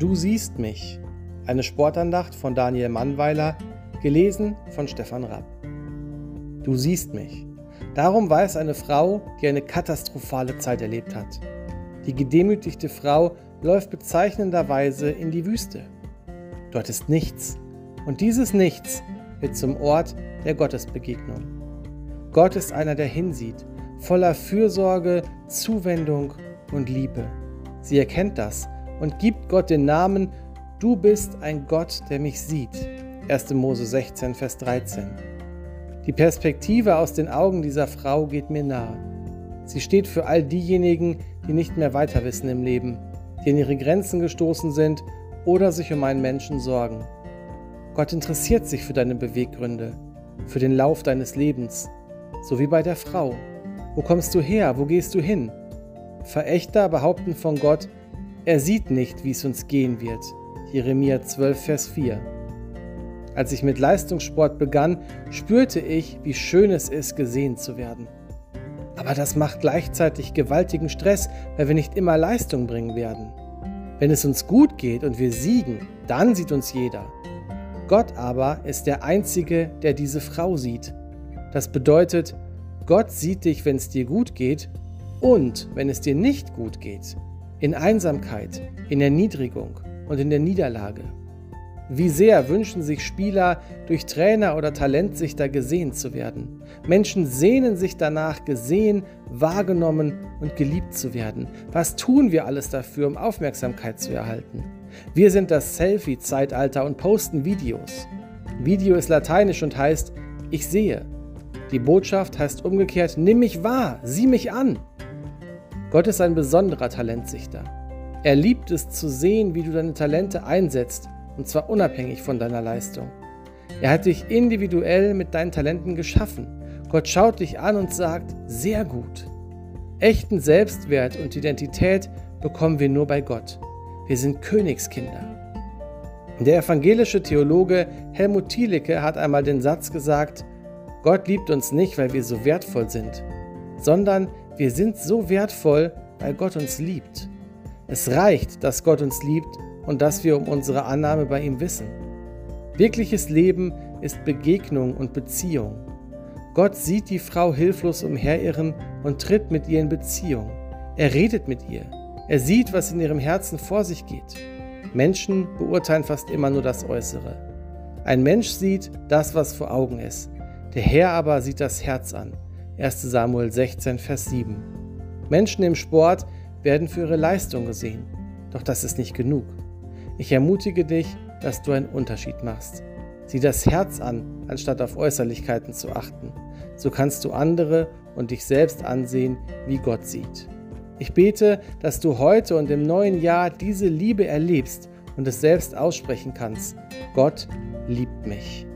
Du siehst mich. Eine Sportandacht von Daniel Mannweiler, gelesen von Stefan Rapp. Du siehst mich. Darum weiß eine Frau, die eine katastrophale Zeit erlebt hat. Die gedemütigte Frau läuft bezeichnenderweise in die Wüste. Dort ist nichts. Und dieses Nichts wird zum Ort der Gottesbegegnung. Gott ist einer, der hinsieht, voller Fürsorge, Zuwendung und Liebe. Sie erkennt das und gibt Gott den Namen, du bist ein Gott, der mich sieht. 1. Mose 16, Vers 13. Die Perspektive aus den Augen dieser Frau geht mir nahe. Sie steht für all diejenigen, die nicht mehr weiter wissen im Leben, die an ihre Grenzen gestoßen sind oder sich um einen Menschen sorgen. Gott interessiert sich für deine Beweggründe, für den Lauf deines Lebens, so wie bei der Frau. Wo kommst du her? Wo gehst du hin? Verächter behaupten von Gott, er sieht nicht, wie es uns gehen wird. Jeremia 12, Vers 4. Als ich mit Leistungssport begann, spürte ich, wie schön es ist, gesehen zu werden. Aber das macht gleichzeitig gewaltigen Stress, weil wir nicht immer Leistung bringen werden. Wenn es uns gut geht und wir siegen, dann sieht uns jeder. Gott aber ist der Einzige, der diese Frau sieht. Das bedeutet, Gott sieht dich, wenn es dir gut geht und wenn es dir nicht gut geht in Einsamkeit, in Erniedrigung und in der Niederlage. Wie sehr wünschen sich Spieler durch Trainer oder Talentsichter gesehen zu werden. Menschen sehnen sich danach, gesehen, wahrgenommen und geliebt zu werden. Was tun wir alles dafür, um Aufmerksamkeit zu erhalten? Wir sind das Selfie-Zeitalter und posten Videos. Video ist lateinisch und heißt ich sehe. Die Botschaft heißt umgekehrt, nimm mich wahr, sieh mich an. Gott ist ein besonderer Talentsichter. Er liebt es zu sehen, wie du deine Talente einsetzt, und zwar unabhängig von deiner Leistung. Er hat dich individuell mit deinen Talenten geschaffen. Gott schaut dich an und sagt, sehr gut. Echten Selbstwert und Identität bekommen wir nur bei Gott. Wir sind Königskinder. Der evangelische Theologe Helmut Thielicke hat einmal den Satz gesagt, Gott liebt uns nicht, weil wir so wertvoll sind, sondern wir sind so wertvoll, weil Gott uns liebt. Es reicht, dass Gott uns liebt und dass wir um unsere Annahme bei ihm wissen. Wirkliches Leben ist Begegnung und Beziehung. Gott sieht die Frau hilflos umherirren und tritt mit ihr in Beziehung. Er redet mit ihr. Er sieht, was in ihrem Herzen vor sich geht. Menschen beurteilen fast immer nur das Äußere. Ein Mensch sieht das, was vor Augen ist. Der Herr aber sieht das Herz an. 1 Samuel 16, Vers 7. Menschen im Sport werden für ihre Leistung gesehen, doch das ist nicht genug. Ich ermutige dich, dass du einen Unterschied machst. Sieh das Herz an, anstatt auf Äußerlichkeiten zu achten. So kannst du andere und dich selbst ansehen, wie Gott sieht. Ich bete, dass du heute und im neuen Jahr diese Liebe erlebst und es selbst aussprechen kannst. Gott liebt mich.